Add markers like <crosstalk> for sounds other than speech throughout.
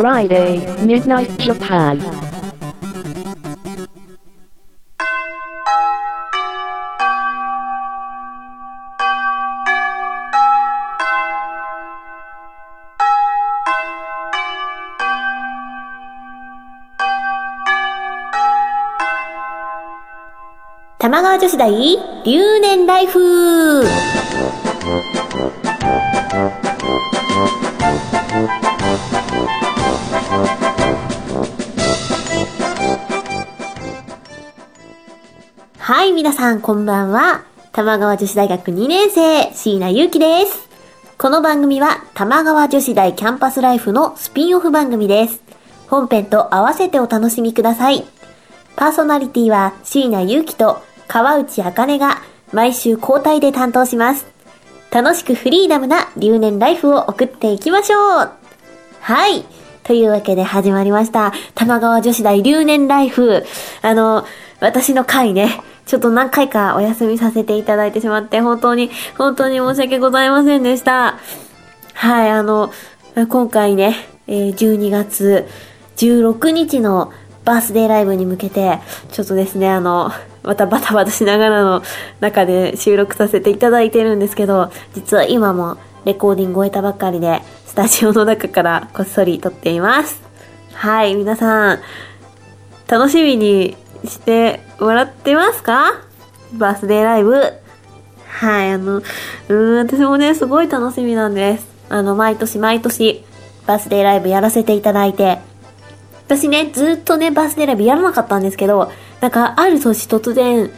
Friday, Midnight Japan. 玉川女子大留年ライフはい、皆さんこんばんは。玉川女子大学2年生、椎名祐希です。この番組は玉川女子大キャンパスライフのスピンオフ番組です。本編と合わせてお楽しみください。パーソナリティは椎名祐希と川内茜が毎週交代で担当します。楽しくフリーダムな留年ライフを送っていきましょうはい。というわけで始まりました。玉川女子大留年ライフ。あの、私の回ね、ちょっと何回かお休みさせていただいてしまって、本当に、本当に申し訳ございませんでした。はい、あの、今回ね、12月16日のバースデーライブに向けて、ちょっとですね、あの、またバタバタしながらの中で収録させていただいてるんですけど、実は今もレコーディング終えたばっかりで、スタジオの中からこっそり撮っています。はい、皆さん、楽しみにしてもらってますか？バースデーライブ。はい、あの、うーん、私もね、すごい楽しみなんです。あの、毎年毎年、バースデーライブやらせていただいて、私ね、ずっとね、バースデーライブやらなかったんですけど、なんか、ある年突然、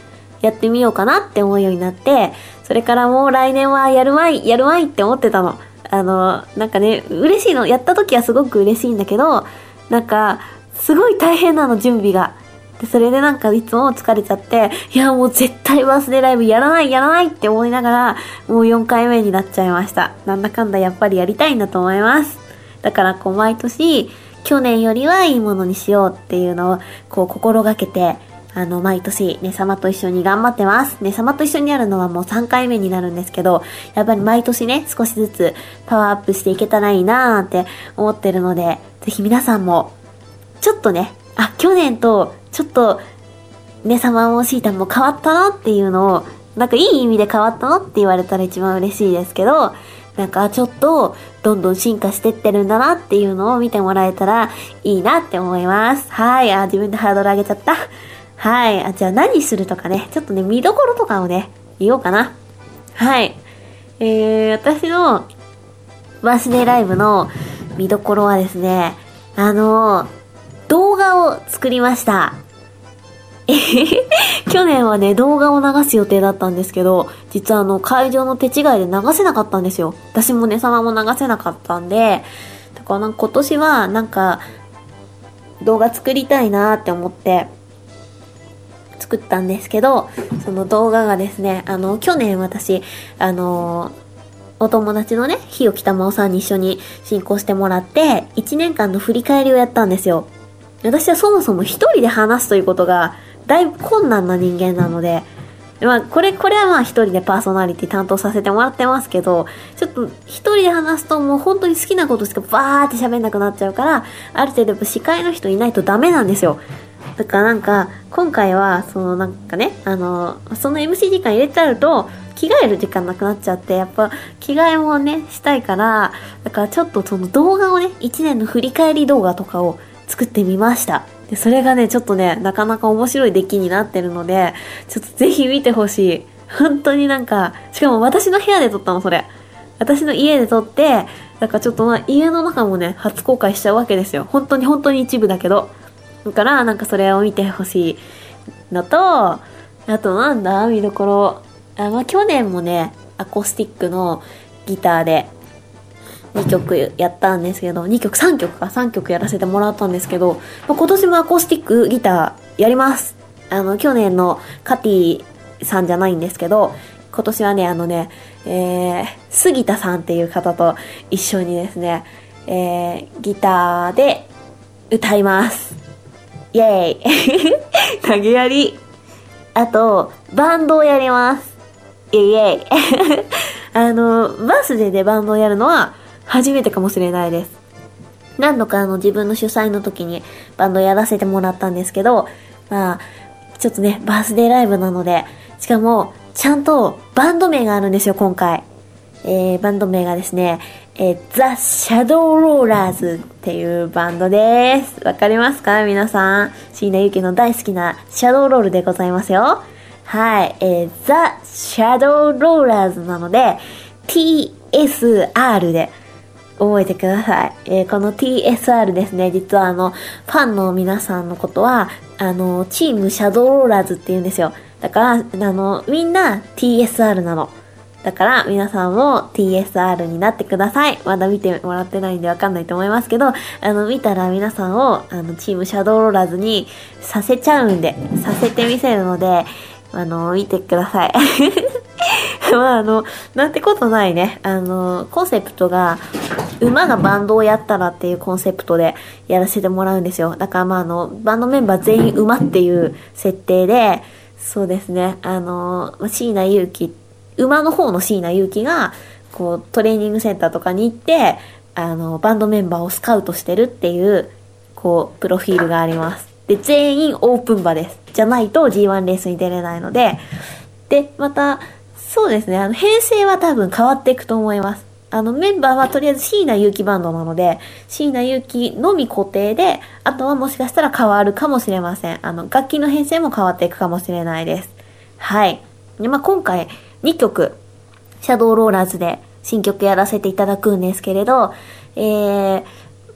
やってみようかなって思うようになって、それからもう来年はやるわい、やるわいって思ってたの。あの、なんかね、嬉しいの。やった時はすごく嬉しいんだけど、なんか、すごい大変なの、準備が。で、それでなんかいつも疲れちゃって、いやもう絶対バースデーライブやらないやらないって思いながら、もう4回目になっちゃいました。なんだかんだやっぱりやりたいんだと思います。だからこう毎年、去年よりはいいものにしようっていうのを、こう心がけて、あの、毎年、ね様と一緒に頑張ってます。ね様と一緒にやるのはもう3回目になるんですけど、やっぱり毎年ね、少しずつパワーアップしていけたらいいなーって思ってるので、ぜひ皆さんも、ちょっとね、あ、去年と、ちょっと、ね様もシータも変わったのっていうのを、なんかいい意味で変わったのって言われたら一番嬉しいですけど、なんかちょっとどんどん進化してってるんだなっていうのを見てもらえたらいいなって思います。はい。あ、自分でハードル上げちゃった。はい。あ、じゃあ何するとかね、ちょっとね、見どころとかをね、言おうかな。はい。えー、私のバースデーライブの見どころはですね、あの、動画を作りました。<laughs> 去年はね、動画を流す予定だったんですけど、実はあの、会場の手違いで流せなかったんですよ。私もね、様も流せなかったんで、だから今年はなんか、動画作りたいなって思って、作ったんですけど、その動画がですね、あの、去年私、あのお友達のね、日置玉緒さんに一緒に進行してもらって、1年間の振り返りをやったんですよ。私はそもそも一人で話すということが、だいぶ困難な人間なので、まあ、これ、これはまあ一人でパーソナリティ担当させてもらってますけど、ちょっと一人で話すともう本当に好きなことしかバーって喋んなくなっちゃうから、ある程度やっぱ司会の人いないとダメなんですよ。だからなんか、今回は、そのなんかね、あの、その MC 時間入れちゃうと、着替える時間なくなっちゃって、やっぱ着替えもね、したいから、だからちょっとその動画をね、1年の振り返り動画とかを作ってみました。で、それがね、ちょっとね、なかなか面白い出来になってるので、ちょっとぜひ見てほしい。本当になんか、しかも私の部屋で撮ったの、それ。私の家で撮って、なんかちょっとまあ家の中もね、初公開しちゃうわけですよ。本当に本当に一部だけど。だから、なんかそれを見てほしいのと、あとなんだ見どころ。あ、まあ去年もね、アコースティックのギターで2曲やったんですけど、2曲、3曲か、3曲やらせてもらったんですけど、まあ今年もアコースティックギターやります。あの、去年のカティさんじゃないんですけど、今年はね、あのね、えー、杉田さんっていう方と一緒にですね、えー、ギターで歌います。イェーイ <laughs> 投げやりあと、バンドをやります。イェイイ <laughs> あの、バースデーでバンドをやるのは初めてかもしれないです。何度かあの自分の主催の時にバンドやらせてもらったんですけど、まあ、ちょっとね、バースデーライブなので、しかも、ちゃんとバンド名があるんですよ、今回。えー、バンド名がですね、えー、ザ・シャドウローラーズっていうバンドです。わかりますか？皆さん。椎名ゆきの大好きなシャドウロールでございますよ。はい、えー、ザ・シャドウローラーズなので、TSR で覚えてください。えー、この TSR ですね、実はあの、ファンの皆さんのことは、あの、チームシャドウローラーズって言うんですよ。だから、あの、みんな TSR なの。だから皆さんも TSR になってください。まだ見てもらってないんでわかんないと思いますけど、あの、見たら皆さんを、あの、チームシャドウローラーズにさせちゃうんで、させてみせるので、あの、見てください。<laughs> まあ、あの、なんてことないね。あの、コンセプトが、馬がバンドをやったらっていうコンセプトでやらせてもらうんですよ。だからまああの、バンドメンバー全員馬っていう設定で、そうですね、あの、椎名祐希、馬の方の椎名祐希が、こう、トレーニングセンターとかに行って、あの、バンドメンバーをスカウトしてるっていう、こう、プロフィールがあります。で、全員オープン馬です。じゃないと G1 レースに出れないので、で、また、そうですね、あの、編成は多分変わっていくと思います。あの、メンバーはとりあえず椎名祐希バンドなので、椎名祐希のみ固定で、あとはもしかしたら変わるかもしれません。あの、楽器の編成も変わっていくかもしれないです。はい。で、まあ、今回2曲、シャドウローラーズで新曲やらせていただくんですけれど、えー、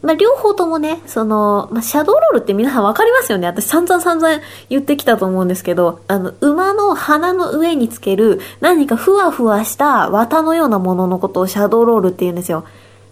まあ、両方ともね、その、まあ、シャドウロールって皆さんわかりますよね？私散々散々言ってきたと思うんですけど、あの、馬の鼻の上につける何かふわふわした綿のようなもののことをシャドウロールって言うんですよ。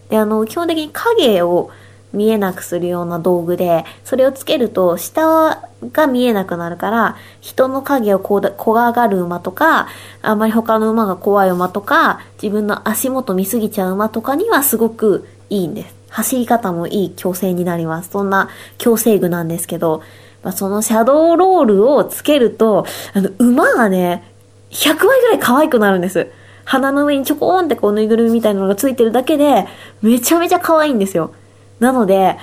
で、あの、基本的に影を見えなくするような道具で、それをつけると下が見えなくなるから、人の影をこ怖がる馬とか、あんまり他の馬が怖い馬とか、自分の足元見すぎちゃう馬とかにはすごくいいんです。走り方もいい矯正になります。そんな矯正具なんですけど、まあ、そのシャドウロールをつけると、あの、馬がね、100倍ぐらい可愛くなるんです。鼻の上にちょこーんってこうぬいぐるみみたいなのがついてるだけで、めちゃめちゃ可愛いんですよ。なので、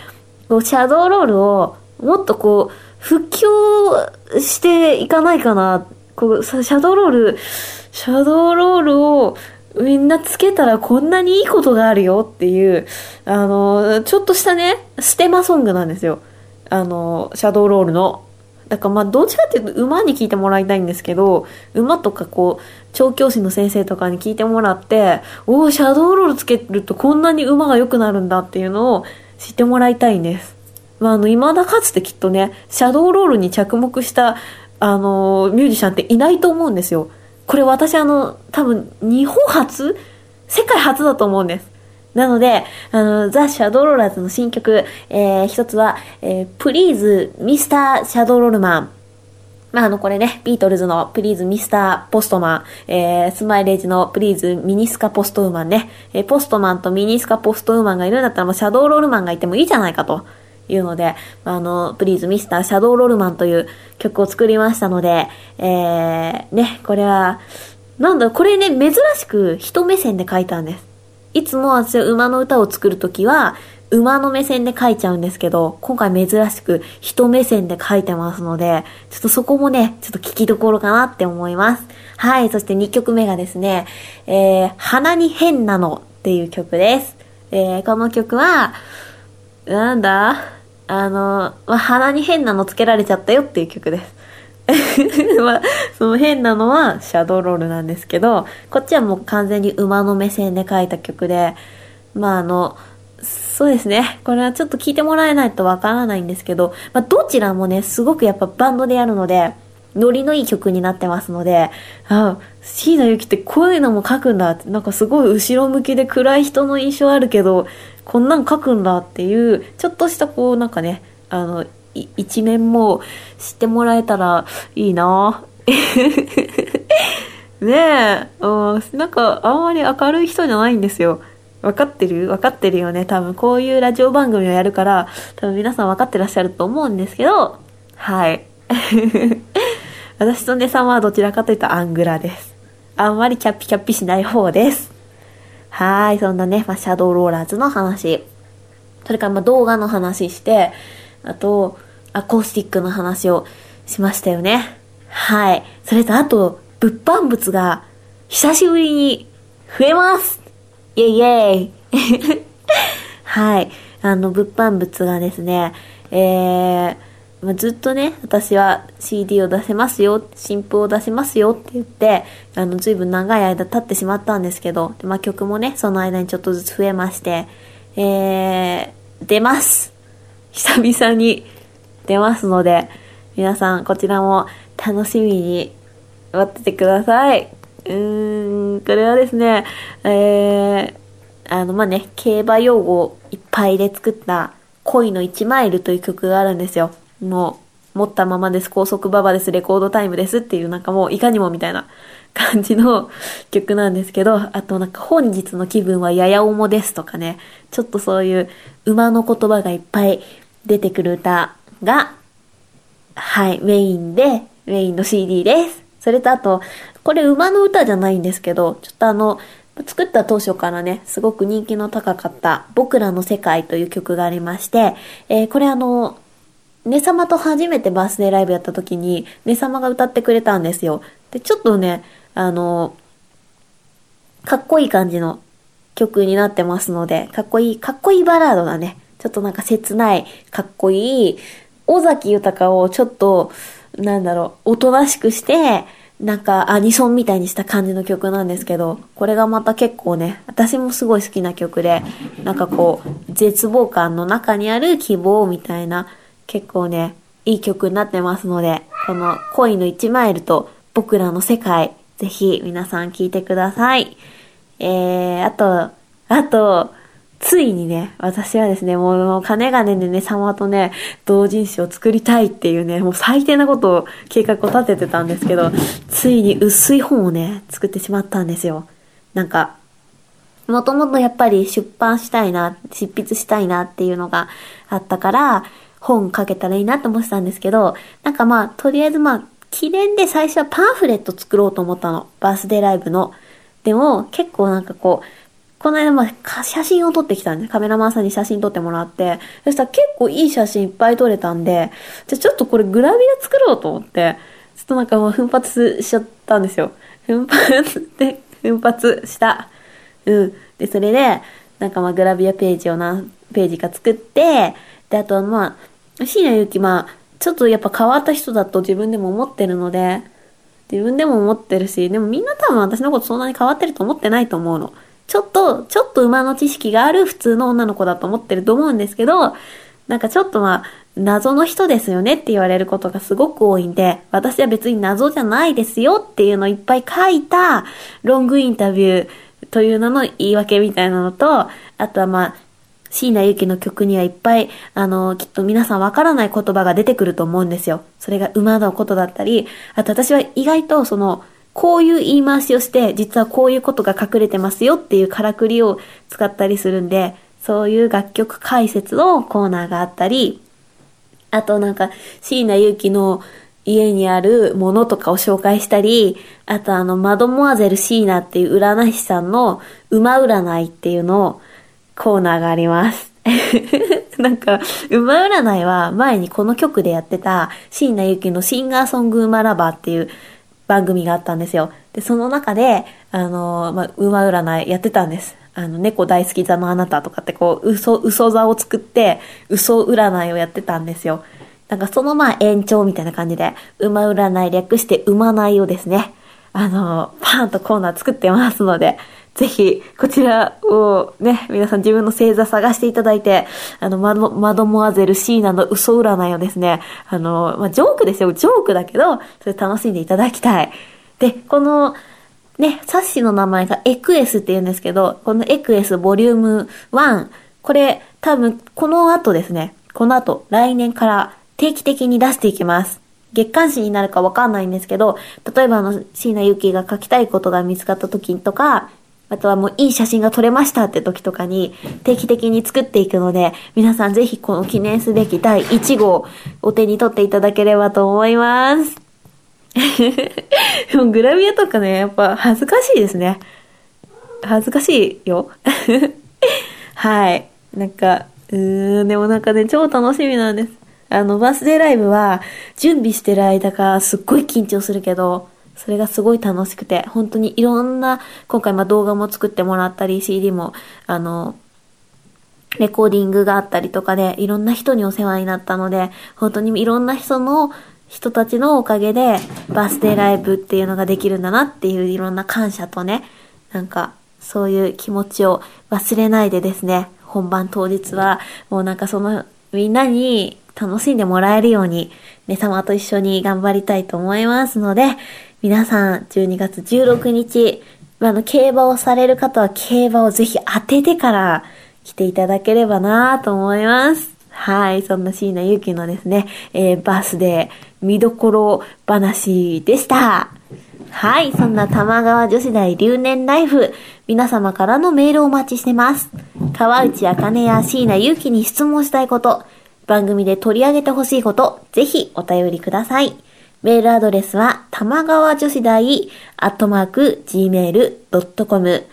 こう、シャドウロールをもっとこう、復旧していかないかな。こう、シャドウロール、シャドウロールをみんなつけたらこんなにいいことがあるよっていう、あの、ちょっとしたね、ステマソングなんですよ。あの、シャドウロールの。だからまあ、どっちかっていうと馬に聞いてもらいたいんですけど、馬とかこう、調教師の先生とかに聞いてもらって、おお、シャドウロールつけるとこんなに馬が良くなるんだっていうのを知ってもらいたいんです。まあ、あの、未だかつてきっとね、シャドーロールに着目した、あの、ミュージシャンっていないと思うんですよ。これ私あの、多分日本初？世界初だと思うんです。なので、あの、ザ・シャドウローラーズの新曲、えー、一つは、えー、プリーズ・ミスター・シャドウロールマン。まあ、あの、これね、ビートルズのプリーズ・ミスター・ポストマン、えー、スマイレージのプリーズ・ミニスカ・ポストウーマンね、えー、ポストマンとミニスカ・ポストウーマンがいるんだったらもうシャドウロールマンがいてもいいじゃないかと。いうので、あの、プリーズミスターシャドウロールマンという曲を作りましたので、えー、ね、これは、なんだ、これね、珍しく人目線で書いたんです。いつも私は馬の歌を作るときは、馬の目線で書いちゃうんですけど、今回珍しく人目線で書いてますので、ちょっとそこもね、ちょっと聞きどころかなって思います。はい、そして2曲目がですね、えー、鼻に変なのっていう曲です。えー、この曲は、なんだ？あの、ま、鼻に変なのつけられちゃったよっていう曲です。<laughs> ま、その変なのはシャドウロールなんですけど、こっちはもう完全に馬の目線で書いた曲で、まああの、そうですね。これはちょっと聞いてもらえないとわからないんですけど、まあどちらもね、すごくやっぱバンドでやるので、ノリのいい曲になってますので、あ、椎名ゆきってこういうのも書くんだって、なんかすごい後ろ向きで暗い人の印象あるけど、こんなん書くんだっていう、ちょっとしたこうなんかね、あの、一面も知ってもらえたらいいな <laughs> ねえ、うん、なんかあんまり明るい人じゃないんですよ。分かってる？分かってるよね。多分こういうラジオ番組をやるから、多分皆さん分かってらっしゃると思うんですけど、はい。<laughs> 私と姉さんはどちらかというとアングラです。あんまりキャッピキャッピしない方です。はい、そんなね、まあ、シャドウローラーズの話。それからまあ動画の話して、あと、アコースティックの話をしましたよね。はい。それとあと、物販物が久しぶりに増えますイェイイェイはい。あの、物販物がですね、えー、まずっとね、私は CD を出せますよ、新譜を出せますよって言って、あの、ずいぶん長い間経ってしまったんですけど、まあ曲もね、その間にちょっとずつ増えまして、えー、出ます久々に出ますので、皆さんこちらも楽しみに待っててください。うーん、これはですね、えー、あの、まあ、ね、競馬用語いっぱいで作った恋の1マイルという曲があるんですよ。もう、持ったままです、高速馬場です、レコードタイムですっていうなんかもういかにもみたいな感じの曲なんですけど、あとなんか本日の気分はやや重ですとかね、ちょっとそういう馬の言葉がいっぱい出てくる歌が、はい、メインで、メインの CD です。それとあと、これ馬の歌じゃないんですけど、ちょっとあの、作った当初からね、すごく人気の高かった、僕らの世界という曲がありまして、えーこれあの、ねさまと初めてバースデーライブやった時に、ねさまが歌ってくれたんですよ。で、ちょっとね、あの、かっこいい感じの曲になってますので、かっこいい、かっこいいバラードだね。ちょっとなんか切ない、かっこいい、尾崎豊をちょっと、なんだろう、おとなしくして、なんかアニソンみたいにした感じの曲なんですけど、これがまた結構ね、私もすごい好きな曲で、なんかこう、絶望感の中にある希望みたいな、結構ね、いい曲になってますので、この恋の1マイルと僕らの世界、ぜひ皆さん聴いてください。えー、あと、あと、ついにね、私はですね、もう、もう金がねでね、様とね、同人誌を作りたいっていうね、もう最低なことを、計画を立ててたんですけど、ついに薄い本をね、作ってしまったんですよ。なんか、もともとやっぱり出版したいな、執筆したいなっていうのがあったから、本書けたらいいなと思ってたんですけど、なんかまあ、とりあえずまあ、記念で最初はパンフレット作ろうと思ったの。バースデーライブの。でも、結構なんかこう、この間まあ、写真を撮ってきたんで、カメラマンさんに写真撮ってもらって、そしたら結構いい写真いっぱい撮れたんで、じゃあちょっとこれグラビア作ろうと思って、ちょっとなんかもう奮発しちゃったんですよ。奮発で、奮発した。うん。で、それで、なんかまあグラビアページを何ページか作って、で、あとまあ、椎名ゆきまあ、ちょっとやっぱ変わった人だと自分でも思ってるので、自分でも思ってるし、でもみんな多分私のことそんなに変わってると思ってないと思うの。ちょっと、ちょっと馬の知識がある普通の女の子だと思ってると思うんですけど、なんかちょっとまあ、謎の人ですよねって言われることがすごく多いんで、私は別に謎じゃないですよっていうのをいっぱい書いたロングインタビューという名の言い訳みたいなのと、あとはまあ、椎名ゆきの曲にはいっぱい、あの、きっと皆さんわからない言葉が出てくると思うんですよ。それが馬のことだったり、あと私は意外とその、こういう言い回しをして、実はこういうことが隠れてますよっていうからくりを使ったりするんで、そういう楽曲解説のコーナーがあったり、あとなんか、椎名ゆきの家にあるものとかを紹介したり、あとあの、マドモアゼル椎名っていう占い師さんの馬占いっていうのをコーナーがあります。<laughs> なんか、馬占いは前にこの曲でやってた椎名ゆきのシンガーソング馬ラバーっていう番組があったんですよ。で、その中で、あの、まあ、馬占いやってたんです。あの、猫大好き座のあなたとかってこう、嘘、嘘座を作って、嘘占いをやってたんですよ。なんかそのまあ延長みたいな感じで、馬占い略して馬内をですね、あの、パーンとコーナー作ってますので、ぜひ、こちらをね、皆さん自分の星座探していただいて、あの、マドマドモアゼルシーナの嘘占いをですね、あの、まあ、ジョークですよ、ジョークだけど、それ楽しんでいただきたい。で、この、ね、冊子の名前がエクエスって言うんですけど、このエクエスボリューム1、これ多分この後ですね、この後来年から定期的に出していきます。月刊誌になるかわかんないんですけど、例えばあの、椎名ゆきが書きたいことが見つかった時とか、あとはもういい写真が撮れましたって時とかに定期的に作っていくので、皆さんぜひこの記念すべき第1号お手に取っていただければと思います。で <laughs> もグラビアとかね、やっぱ恥ずかしいですね。恥ずかしいよ。<laughs> はい。なんか、うーん、でもなんかね、超楽しみなんです。あの、バースデーライブは、準備してる間がすっごい緊張するけど、それがすごい楽しくて、本当にいろんな、今回まあ動画も作ってもらったり、CD も、あの、レコーディングがあったりとかで、いろんな人にお世話になったので、本当にいろんな人の、人たちのおかげで、バースデーライブっていうのができるんだなっていういろんな感謝とね、なんか、そういう気持ちを忘れないでですね、本番当日は、もうなんかその、みんなに楽しんでもらえるように、ね様と一緒に頑張りたいと思いますので、皆さん、12月16日、あの、競馬をされる方は競馬をぜひ当ててから来ていただければなと思います。はい、そんな椎名ゆきのですね、えー、バスデー見どころ話でした。はい、そんな玉川女子大留年ライフ、皆様からのメールをお待ちしてます。川内あかねや椎名ゆきに質問したいこと、番組で取り上げてほしいこと、ぜひお便りください。メールアドレスは、玉川女子大、アットマーク、gmail.com、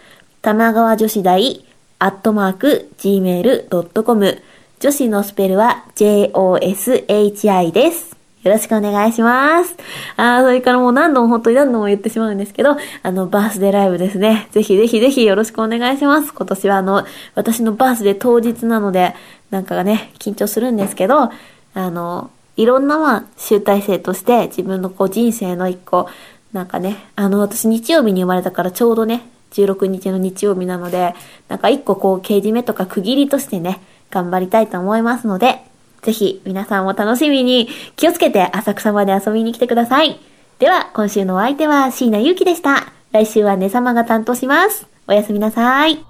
玉川女子大、アットマーク、gmail.com、女子のスペルは、joshi です。よろしくお願いします。あー、それからもう何度も本当に何度も言ってしまうんですけど、あの、バースデーライブですね。ぜひぜひぜひよろしくお願いします。今年はあの、私のバースデー当日なので、なんかがね、緊張するんですけど、あの、いろんなまあ、集大成として自分のこう人生の一個、なんかね、あの、私日曜日に生まれたからちょうどね、16日の日曜日なので、なんか一個こう、掲示目とか区切りとしてね、頑張りたいと思いますので、ぜひ皆さんも楽しみに気をつけて浅草まで遊びに来てください。では、今週のお相手は椎名ゆうきでした。来週はねさまが担当します。おやすみなさい。